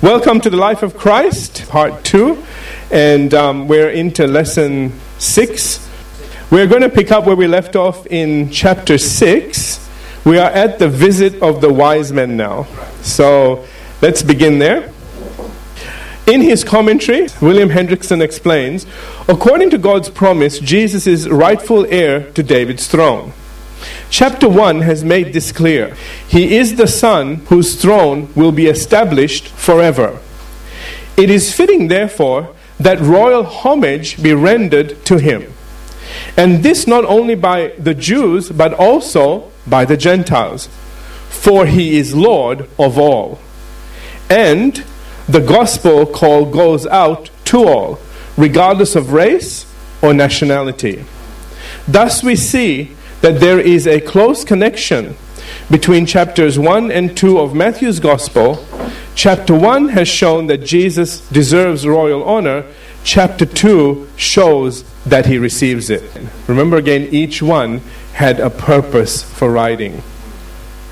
Welcome to the Life of Christ, part two, and um, we're into lesson six. We're going to pick up where we left off in chapter six. We are at the visit of the wise men now. So let's begin there. In his commentary, William Hendriksen explains according to God's promise, Jesus is rightful heir to David's throne. Chapter 1 has made this clear. He is the Son whose throne will be established forever. It is fitting, therefore, that royal homage be rendered to him. And this not only by the Jews, but also by the Gentiles. For he is Lord of all. And the gospel call goes out to all, regardless of race or nationality. Thus we see that there is a close connection between chapters 1 and 2 of Matthew's Gospel. Chapter 1 has shown that Jesus deserves royal honor. Chapter 2 shows that he receives it. Remember again, each one had a purpose for writing.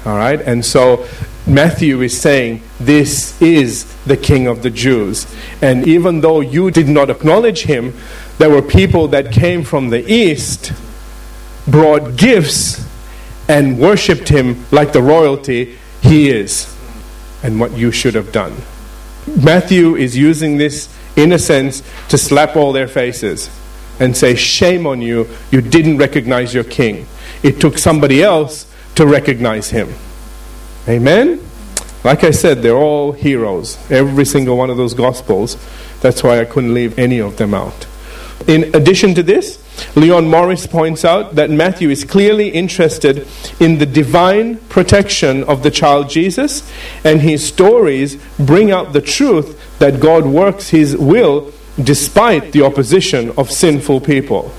All right? And so Matthew is saying, This is the King of the Jews. And even though you did not acknowledge him, there were people that came from the east brought gifts and worshipped him like the royalty he is and what you should have done. Matthew is using this, in a sense, to slap all their faces and say, Shame on you, you didn't recognize your king. It took somebody else to recognize him. Amen? Like I said, they're all heroes. Every single one of those gospels. That's why I couldn't leave any of them out. In addition to this, Leon Morris points out that Matthew is clearly interested in the divine protection of the child Jesus, and his stories bring out the truth that God works his will despite the opposition of sinful people.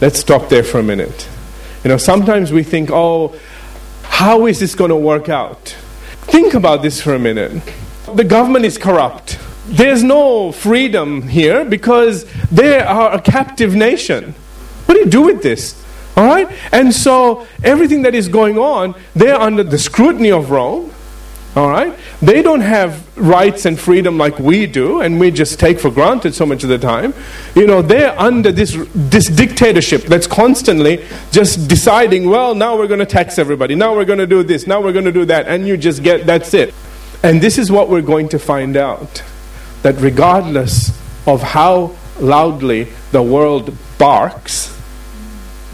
Let's stop there for a minute. You know, sometimes we think, oh, how is this going to work out? Think about this for a minute. The government is corrupt. There's no freedom here because they are a captive nation. What do you do with this? All right? And so everything that is going on, they're under the scrutiny of Rome. All right? They don't have rights and freedom like we do, and we just take for granted so much of the time. You know, they're under this, this dictatorship that's constantly just deciding, well, now we're going to tax everybody, now we're going to do this, now we're going to do that, and you just get that's it. And this is what we're going to find out that regardless of how loudly the world barks,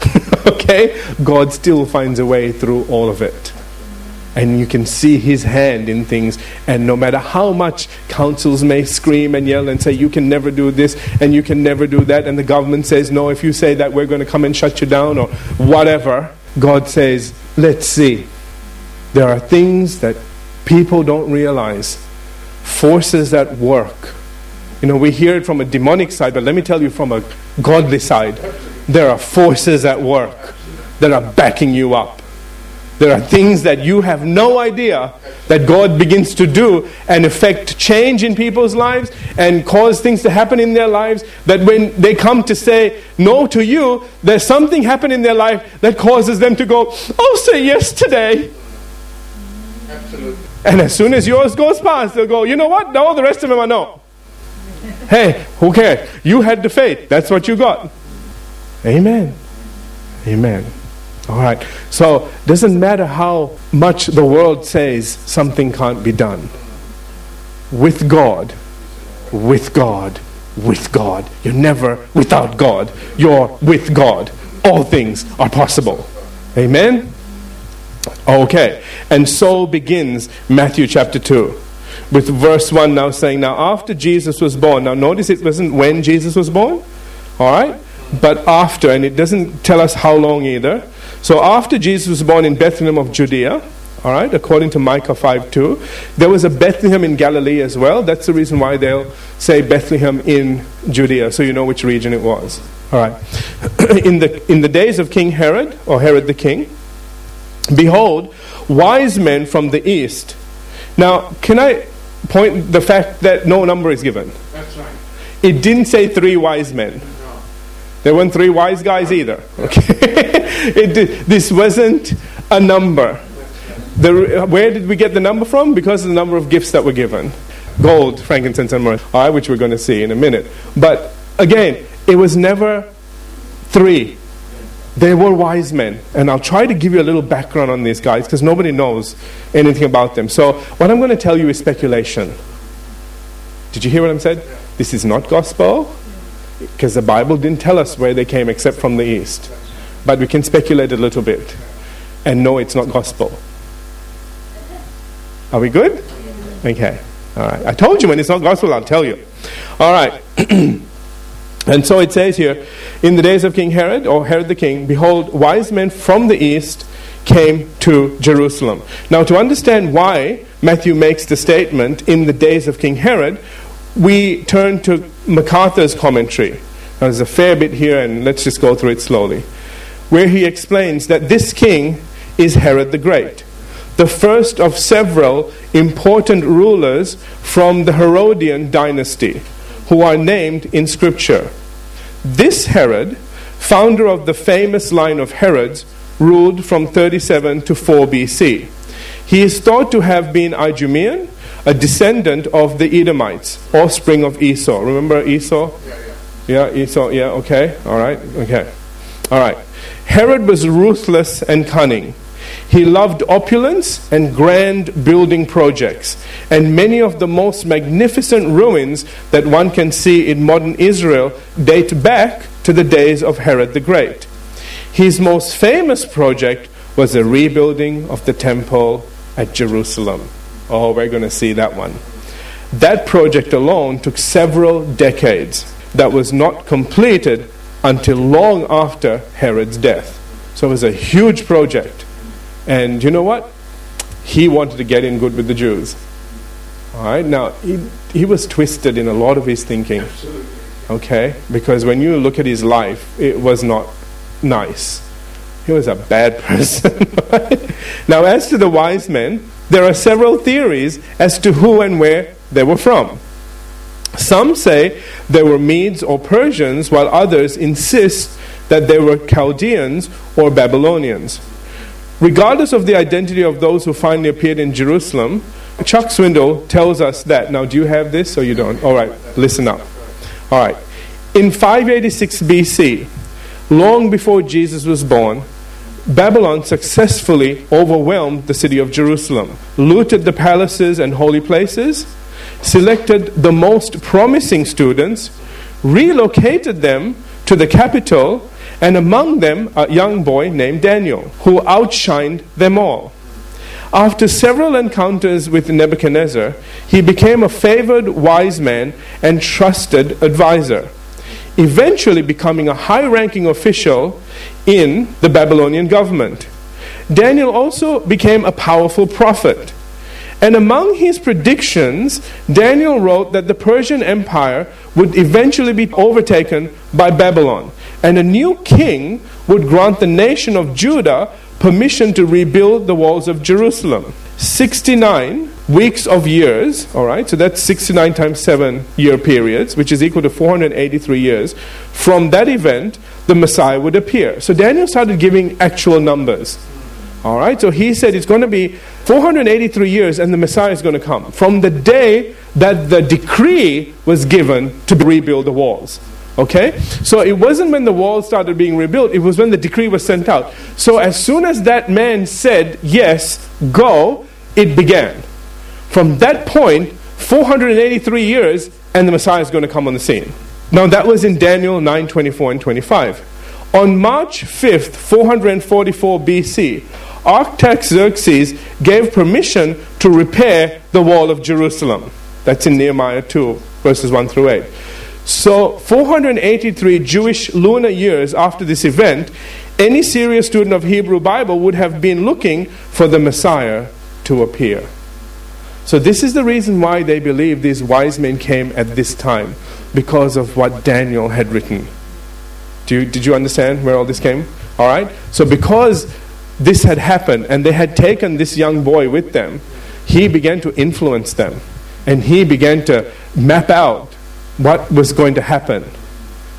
okay, God still finds a way through all of it. And you can see his hand in things. And no matter how much councils may scream and yell and say, you can never do this and you can never do that, and the government says, no, if you say that, we're going to come and shut you down or whatever, God says, let's see. There are things that people don't realize forces at work. You know, we hear it from a demonic side, but let me tell you from a godly side, there are forces at work that are backing you up. There are things that you have no idea that God begins to do and affect change in people's lives and cause things to happen in their lives. That when they come to say no to you, there's something happen in their life that causes them to go, Oh, say yes today. Absolutely. And as soon as yours goes past, they'll go, you know what? Now all the rest of them are no. Hey, who cares? You had the faith. That's what you got. Amen. Amen. All right. So, doesn't matter how much the world says something can't be done. With God, with God, with God. You're never without God. You're with God. All things are possible. Amen. Okay, and so begins Matthew chapter 2 with verse 1 now saying, Now after Jesus was born, now notice it wasn't when Jesus was born, all right, but after, and it doesn't tell us how long either. So after Jesus was born in Bethlehem of Judea, all right, according to Micah 5 2, there was a Bethlehem in Galilee as well. That's the reason why they'll say Bethlehem in Judea, so you know which region it was. All right. in, the, in the days of King Herod, or Herod the king, Behold, wise men from the east. Now, can I point the fact that no number is given? That's right. It didn't say three wise men. No. There weren't three wise guys either. Okay, it did, this wasn't a number. The, where did we get the number from? Because of the number of gifts that were given. gold, frankincense, and myrrh, all right, which we're going to see in a minute. But again, it was never three. They were wise men. And I'll try to give you a little background on these guys because nobody knows anything about them. So, what I'm going to tell you is speculation. Did you hear what I said? This is not gospel because the Bible didn't tell us where they came except from the east. But we can speculate a little bit and know it's not gospel. Are we good? Okay. All right. I told you when it's not gospel, I'll tell you. All right. and so it says here In the days of King Herod, or Herod the king, behold, wise men from the east came to Jerusalem. Now, to understand why Matthew makes the statement, in the days of King Herod, we turn to MacArthur's commentary. Now, there's a fair bit here, and let's just go through it slowly. Where he explains that this king is Herod the Great, the first of several important rulers from the Herodian dynasty, who are named in Scripture. This Herod, founder of the famous line of Herods, ruled from 37 to 4 BC. He is thought to have been Idumean, a descendant of the Edomites, offspring of Esau. Remember Esau? Yeah, Esau, yeah, okay, all right, okay. All right. Herod was ruthless and cunning. He loved opulence and grand building projects, and many of the most magnificent ruins that one can see in modern Israel date back to the days of Herod the Great. His most famous project was the rebuilding of the temple at Jerusalem. Oh, we're going to see that one. That project alone took several decades. That was not completed until long after Herod's death. So it was a huge project. And you know what? He wanted to get in good with the Jews. All right, now he, he was twisted in a lot of his thinking. Okay, because when you look at his life, it was not nice. He was a bad person. now, as to the wise men, there are several theories as to who and where they were from. Some say they were Medes or Persians, while others insist that they were Chaldeans or Babylonians. Regardless of the identity of those who finally appeared in Jerusalem, Chuck Swindoll tells us that. Now, do you have this or you don't? All right, listen up. All right. In 586 BC, long before Jesus was born, Babylon successfully overwhelmed the city of Jerusalem, looted the palaces and holy places, selected the most promising students, relocated them to the capital, and among them a young boy named Daniel, who outshined them all. After several encounters with Nebuchadnezzar, he became a favored wise man and trusted advisor, eventually becoming a high ranking official in the Babylonian government. Daniel also became a powerful prophet. And among his predictions, Daniel wrote that the Persian Empire would eventually be overtaken by Babylon, and a new king would grant the nation of Judah permission to rebuild the walls of Jerusalem. 69 weeks of years, all right, so that's 69 times 7 year periods, which is equal to 483 years. From that event, the Messiah would appear. So Daniel started giving actual numbers. All right, so he said it's going to be 483 years and the Messiah is going to come from the day that the decree was given to rebuild the walls. Okay? So it wasn't when the walls started being rebuilt, it was when the decree was sent out. So as soon as that man said, Yes, go, it began. From that point, 483 years, and the Messiah is going to come on the scene. Now that was in Daniel 9 24 and 25. On March 5th, 444 BC, Artaxerxes gave permission to repair the wall of Jerusalem. That's in Nehemiah 2, verses 1 through 8. So, 483 Jewish lunar years after this event, any serious student of Hebrew Bible would have been looking for the Messiah to appear. So, this is the reason why they believe these wise men came at this time, because of what Daniel had written. You, did you understand where all this came? All right? So, because this had happened and they had taken this young boy with them, he began to influence them and he began to map out what was going to happen.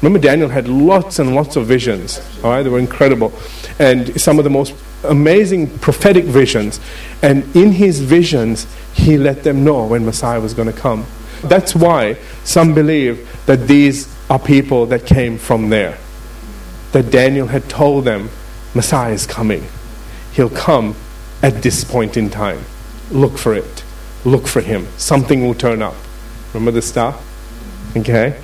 Remember, Daniel had lots and lots of visions. All right, they were incredible, and some of the most amazing prophetic visions. And in his visions, he let them know when Messiah was going to come. That's why some believe that these are people that came from there. That Daniel had told them, Messiah is coming. He'll come at this point in time. Look for it. Look for him. Something will turn up. Remember the star? Okay?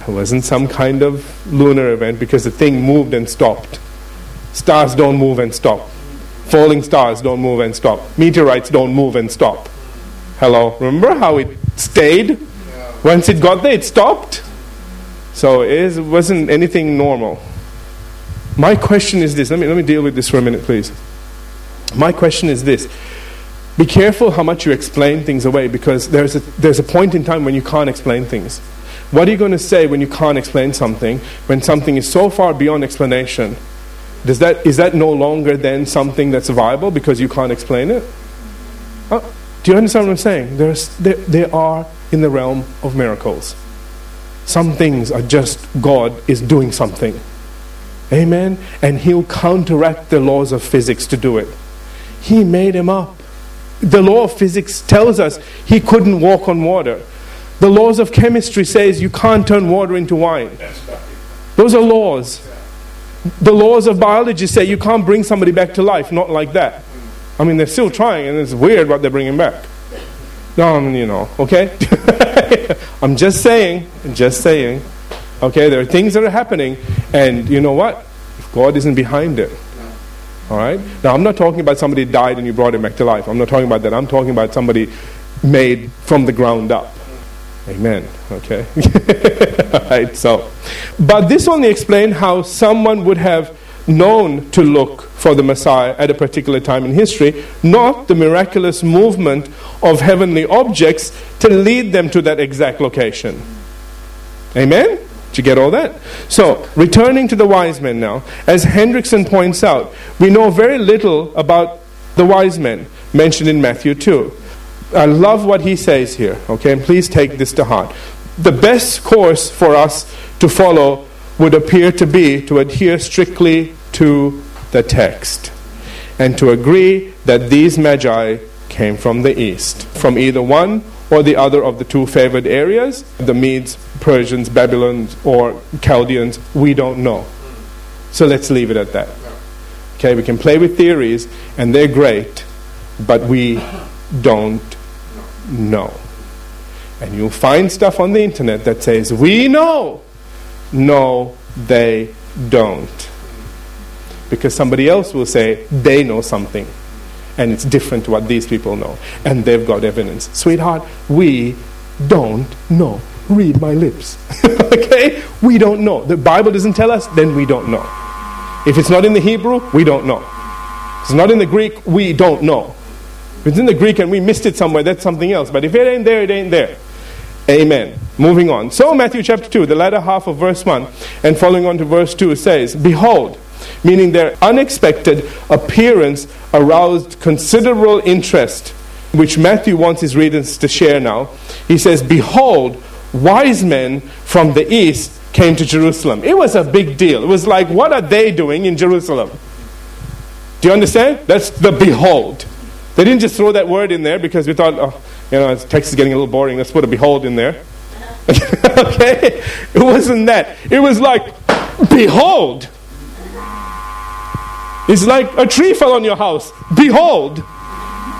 It wasn't some kind of lunar event because the thing moved and stopped. Stars don't move and stop. Falling stars don't move and stop. Meteorites don't move and stop. Hello? Remember how it stayed? Once it got there, it stopped. So it wasn't anything normal. My question is this. Let me, let me deal with this for a minute, please. My question is this. Be careful how much you explain things away because there's a, there's a point in time when you can't explain things. What are you going to say when you can't explain something, when something is so far beyond explanation? Does that, is that no longer then something that's viable because you can't explain it? Uh, do you understand what I'm saying? There's, there, they are in the realm of miracles. Some things are just God is doing something. Amen? And He'll counteract the laws of physics to do it. He made him up. The law of physics tells us he couldn't walk on water. The laws of chemistry says you can't turn water into wine. Those are laws. The laws of biology say you can't bring somebody back to life, not like that. I mean, they're still trying, and it's weird what they're bringing back. Um, you know, okay? I'm just saying, just saying. Okay, there are things that are happening, and you know what? If God isn't behind it. All right? Now, I'm not talking about somebody died and you brought him back to life. I'm not talking about that. I'm talking about somebody made from the ground up. Amen. Okay? All right, so. But this only explains how someone would have known to look for the Messiah at a particular time in history, not the miraculous movement of heavenly objects to lead them to that exact location. Amen? Did you get all that? So, returning to the wise men now, as Hendriksen points out, we know very little about the wise men mentioned in Matthew 2. I love what he says here, okay? And please take this to heart. The best course for us to follow would appear to be to adhere strictly to the text and to agree that these magi came from the east, from either one or the other of the two favored areas, the Medes, Persians, Babylons, or Chaldeans, we don't know. So let's leave it at that. Okay, we can play with theories, and they're great, but we don't know. And you'll find stuff on the internet that says, We know. No, they don't. Because somebody else will say, They know something and it's different to what these people know. And they've got evidence. Sweetheart, we don't know. Read my lips. okay? We don't know. The Bible doesn't tell us, then we don't know. If it's not in the Hebrew, we don't know. If it's not in the Greek, we don't know. If it's in the Greek and we missed it somewhere, that's something else. But if it ain't there, it ain't there. Amen. Moving on. So, Matthew chapter 2, the latter half of verse 1, and following on to verse 2 says, Behold, meaning their unexpected appearance aroused considerable interest, which Matthew wants his readers to share now. He says, Behold, wise men from the east came to Jerusalem. It was a big deal. It was like, what are they doing in Jerusalem? Do you understand? That's the behold. They didn't just throw that word in there because we thought, oh, you know, text is getting a little boring. Let's put a behold in there. okay? It wasn't that. It was like, behold. It's like a tree fell on your house. Behold.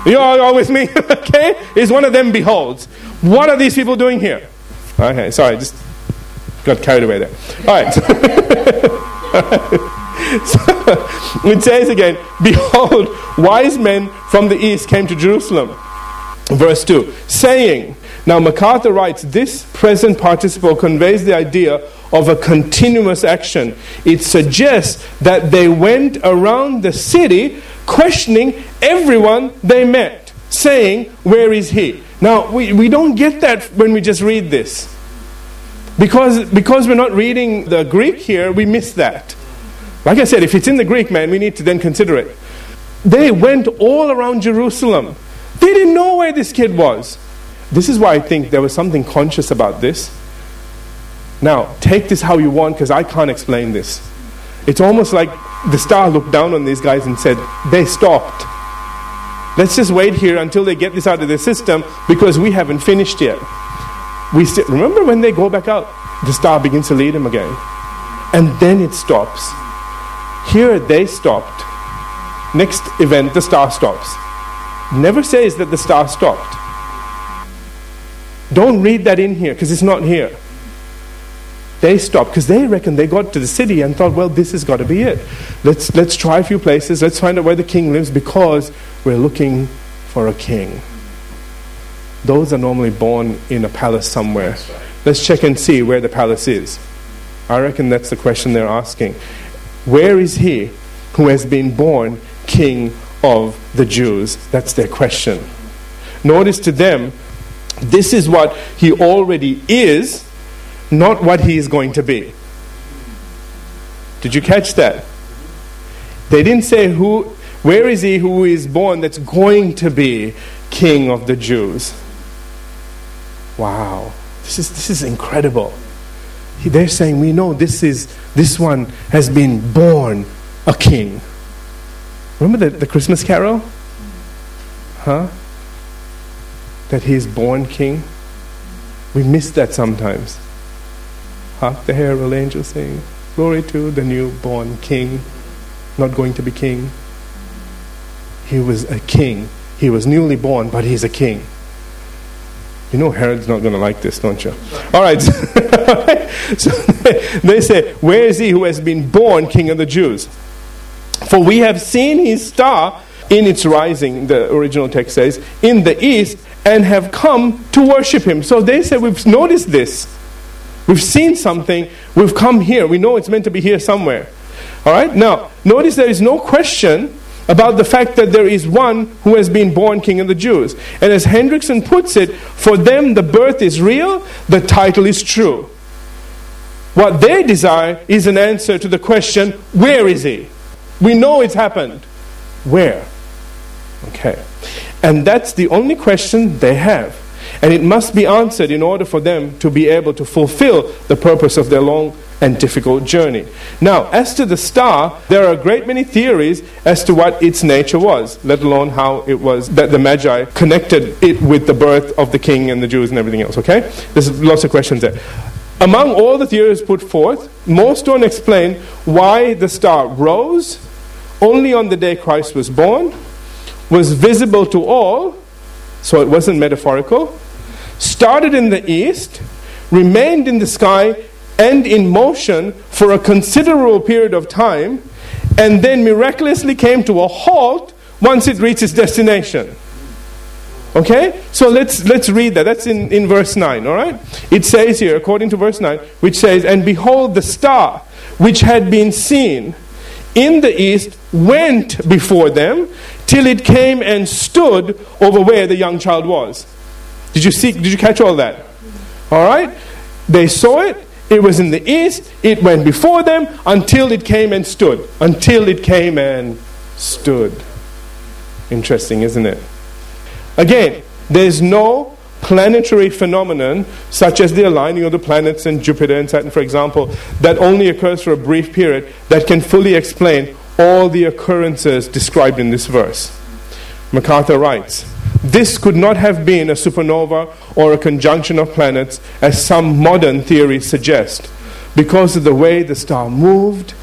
You are all with me? okay? It's one of them beholds. What are these people doing here? Okay, sorry, just got carried away there. All right. so, it says again, Behold, wise men from the east came to Jerusalem. Verse 2, saying, Now MacArthur writes, this present participle conveys the idea of a continuous action. It suggests that they went around the city questioning everyone they met, saying, Where is he? Now, we, we don't get that when we just read this. Because, because we're not reading the Greek here, we miss that. Like I said, if it's in the Greek, man, we need to then consider it. They went all around Jerusalem. They didn't know where this kid was. This is why I think there was something conscious about this. Now, take this how you want because I can't explain this. It's almost like the star looked down on these guys and said, They stopped. Let's just wait here until they get this out of their system because we haven't finished yet. We st- remember when they go back out, the star begins to lead them again. And then it stops. Here they stopped. Next event, the star stops. Never says that the star stopped. Don't read that in here because it's not here. They stopped because they reckon they got to the city and thought, well, this has got to be it. Let's, let's try a few places. Let's find out where the king lives because we're looking for a king. Those are normally born in a palace somewhere. Let's check and see where the palace is. I reckon that's the question they're asking. Where is he who has been born king of the Jews? That's their question. Notice to them, this is what he already is not what he is going to be. Did you catch that? They didn't say who where is he who is born that's going to be king of the Jews? Wow. This is this is incredible. They're saying we know this is this one has been born a king. Remember the, the Christmas carol? Huh? That he is born king? We miss that sometimes. Hark the herald angels sing, Glory to the newborn king, not going to be king. He was a king. He was newly born, but he's a king. You know Herod's not going to like this, don't you? All right. so they say, Where is he who has been born king of the Jews? For we have seen his star in its rising, the original text says, in the east, and have come to worship him. So they say, We've noticed this. We've seen something, we've come here, we know it's meant to be here somewhere. All right? Now, notice there is no question about the fact that there is one who has been born king of the Jews. And as Hendriksen puts it, for them the birth is real, the title is true. What they desire is an answer to the question, where is he? We know it's happened. Where? Okay. And that's the only question they have. And it must be answered in order for them to be able to fulfill the purpose of their long and difficult journey. Now, as to the star, there are a great many theories as to what its nature was, let alone how it was that the Magi connected it with the birth of the king and the Jews and everything else, okay? There's lots of questions there. Among all the theories put forth, most don't explain why the star rose only on the day Christ was born, was visible to all, so it wasn't metaphorical, started in the east, remained in the sky and in motion for a considerable period of time, and then miraculously came to a halt once it reached its destination. Okay? So let's let's read that. That's in, in verse 9, all right? It says here, according to verse 9, which says, And behold, the star which had been seen in the east went before them till it came and stood over where the young child was. Did you see? Did you catch all that? All right. They saw it. It was in the east. It went before them until it came and stood. Until it came and stood. Interesting, isn't it? Again, there's no planetary phenomenon such as the aligning of the planets and Jupiter and Saturn, for example, that only occurs for a brief period that can fully explain all the occurrences described in this verse. MacArthur writes, this could not have been a supernova or a conjunction of planets, as some modern theories suggest, because of the way the star moved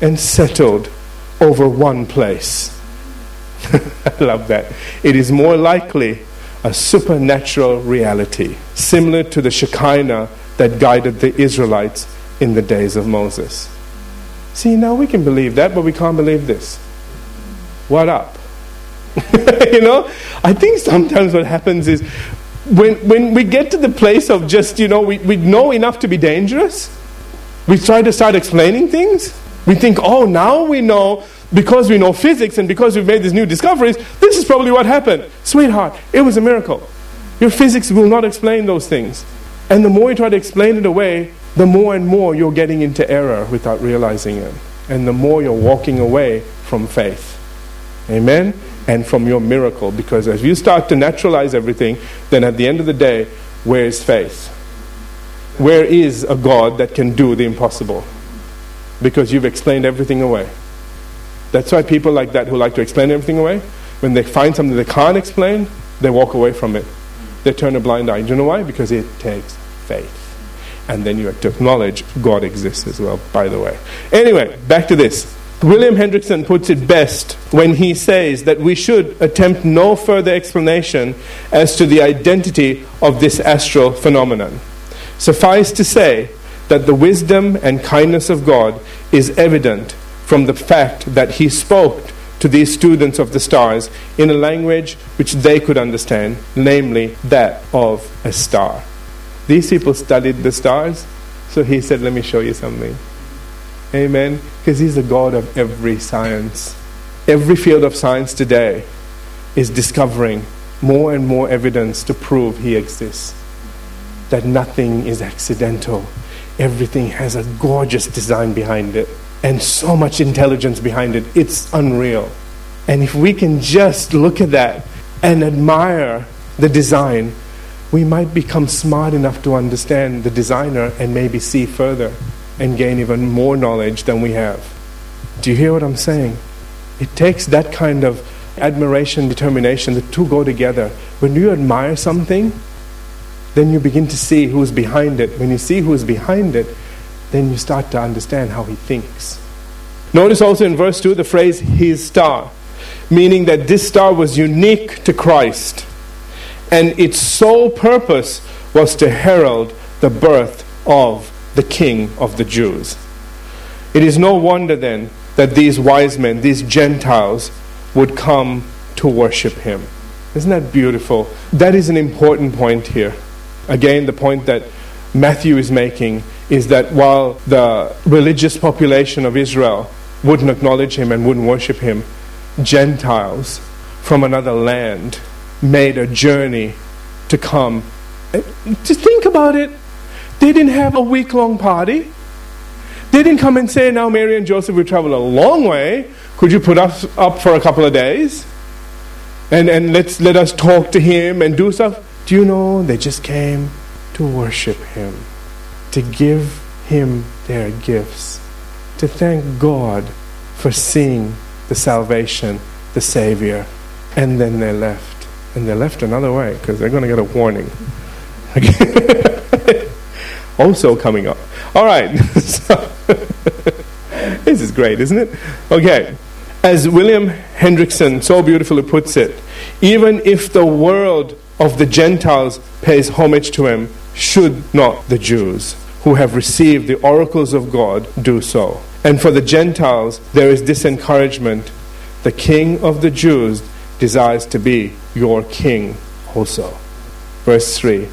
and settled over one place. I love that. It is more likely a supernatural reality, similar to the Shekinah that guided the Israelites in the days of Moses. See, now we can believe that, but we can't believe this. What up? you know, I think sometimes what happens is when, when we get to the place of just, you know, we, we know enough to be dangerous, we try to start explaining things. We think, oh, now we know because we know physics and because we've made these new discoveries, this is probably what happened. Sweetheart, it was a miracle. Your physics will not explain those things. And the more you try to explain it away, the more and more you're getting into error without realizing it. And the more you're walking away from faith. Amen? And from your miracle. Because if you start to naturalize everything, then at the end of the day, where is faith? Where is a God that can do the impossible? Because you've explained everything away. That's why people like that who like to explain everything away, when they find something they can't explain, they walk away from it. They turn a blind eye. Do you know why? Because it takes faith. And then you have to acknowledge God exists as well, by the way. Anyway, back to this. William Hendriksen puts it best when he says that we should attempt no further explanation as to the identity of this astral phenomenon. Suffice to say that the wisdom and kindness of God is evident from the fact that he spoke to these students of the stars in a language which they could understand, namely that of a star. These people studied the stars, so he said, Let me show you something. Amen. Because He's the God of every science. Every field of science today is discovering more and more evidence to prove He exists. That nothing is accidental, everything has a gorgeous design behind it and so much intelligence behind it. It's unreal. And if we can just look at that and admire the design, we might become smart enough to understand the designer and maybe see further and gain even more knowledge than we have. Do you hear what I'm saying? It takes that kind of admiration, determination, the two go together. When you admire something, then you begin to see who's behind it. When you see who's behind it, then you start to understand how he thinks. Notice also in verse 2 the phrase his star, meaning that this star was unique to Christ, and its sole purpose was to herald the birth of the King of the Jews. It is no wonder then that these wise men, these Gentiles, would come to worship him. Isn't that beautiful? That is an important point here. Again, the point that Matthew is making is that while the religious population of Israel wouldn't acknowledge him and wouldn't worship him, Gentiles from another land made a journey to come. Eh, just think about it. They didn't have a week long party. They didn't come and say, Now, Mary and Joseph, we traveled a long way. Could you put us up for a couple of days? And, and let's, let us talk to him and do stuff. Do you know? They just came to worship him, to give him their gifts, to thank God for seeing the salvation, the Savior. And then they left. And they left another way because they're going to get a warning. also coming up. All right. this is great, isn't it? Okay. As William Hendriksen so beautifully puts it, even if the world of the Gentiles pays homage to him, should not the Jews, who have received the oracles of God, do so? And for the Gentiles, there is this encouragement the King of the Jews desires to be your king also. Verse 3.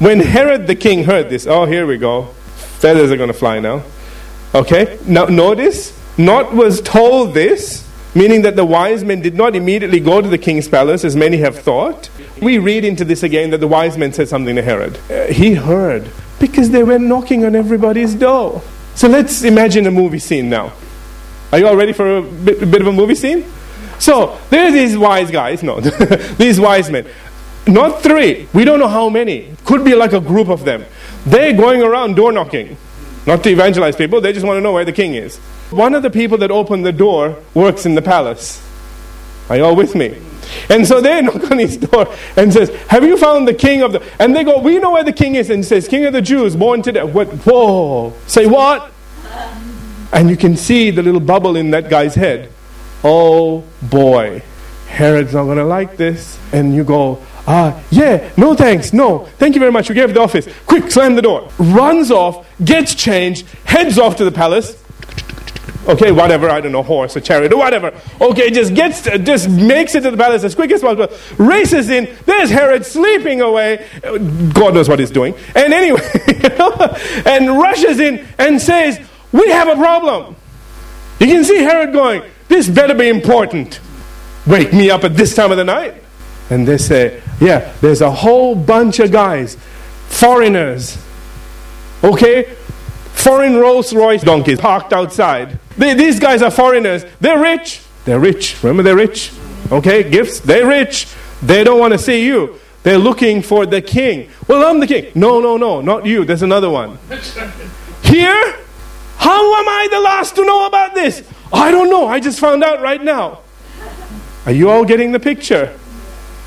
When Herod the king heard this, oh, here we go. Feathers are going to fly now. Okay, now notice, not was told this, meaning that the wise men did not immediately go to the king's palace as many have thought. We read into this again that the wise men said something to Herod. Uh, he heard because they were knocking on everybody's door. So let's imagine a movie scene now. Are you all ready for a bit, a bit of a movie scene? So there are these wise guys, no, these wise men. Not three. We don't know how many. Could be like a group of them. They're going around door knocking. Not to evangelize people, they just want to know where the king is. One of the people that opened the door works in the palace. Are you all with me? And so they knock on his door and says, Have you found the king of the and they go, We know where the king is, and says, King of the Jews, born today. What whoa. Say what? And you can see the little bubble in that guy's head. Oh boy. Herod's not gonna like this. And you go, uh, yeah, no thanks, no, thank you very much, we gave the office. Quick, slam the door. Runs off, gets changed, heads off to the palace. Okay, whatever, I don't know, horse or chariot or whatever. Okay, just gets, just makes it to the palace as quick as possible, races in. There's Herod sleeping away. God knows what he's doing. And anyway, and rushes in and says, We have a problem. You can see Herod going, This better be important. Wake me up at this time of the night. And they say, yeah, there's a whole bunch of guys, foreigners, okay? Foreign Rolls Royce donkeys parked outside. They, these guys are foreigners. They're rich. They're rich. Remember, they're rich. Okay, gifts. They're rich. They don't want to see you. They're looking for the king. Well, I'm the king. No, no, no, not you. There's another one. Here? How am I the last to know about this? I don't know. I just found out right now. Are you all getting the picture?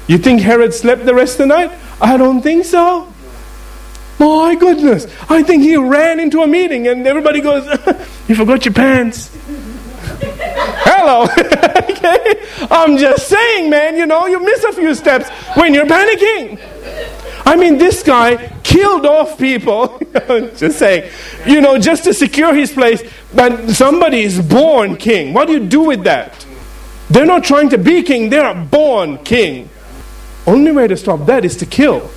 You think Herod slept the rest of the night? I don't think so. My goodness. I think he ran into a meeting and everybody goes, You forgot your pants. Hello. okay? I'm just saying, man, you know, you miss a few steps when you're panicking. I mean, this guy killed off people, just saying, you know, just to secure his place. But somebody is born king. What do you do with that? They're not trying to be king, they're a born king. Only way to stop that is to kill.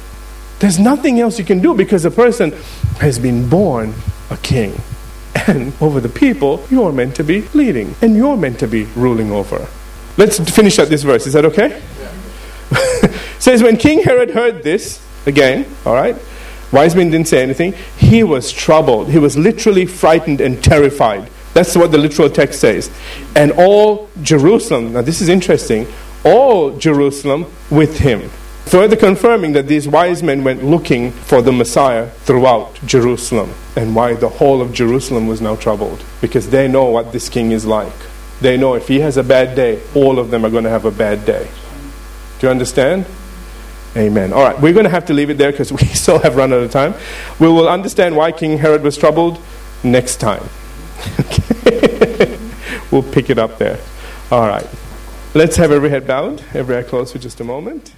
There's nothing else you can do because a person has been born a king. And over the people, you're meant to be leading and you're meant to be ruling over. Let's finish up this verse. Is that okay? Yeah. says when King Herod heard this, again, all right, wise men didn't say anything. He was troubled. He was literally frightened and terrified. That's what the literal text says. And all Jerusalem, now this is interesting, all Jerusalem with him. Further confirming that these wise men went looking for the Messiah throughout Jerusalem and why the whole of Jerusalem was now troubled. Because they know what this king is like. They know if he has a bad day, all of them are going to have a bad day. Do you understand? Amen. All right, we're going to have to leave it there because we still have run out of time. We will understand why King Herod was troubled next time. we'll pick it up there. All right. Let's have every head bowed, every eye closed for just a moment.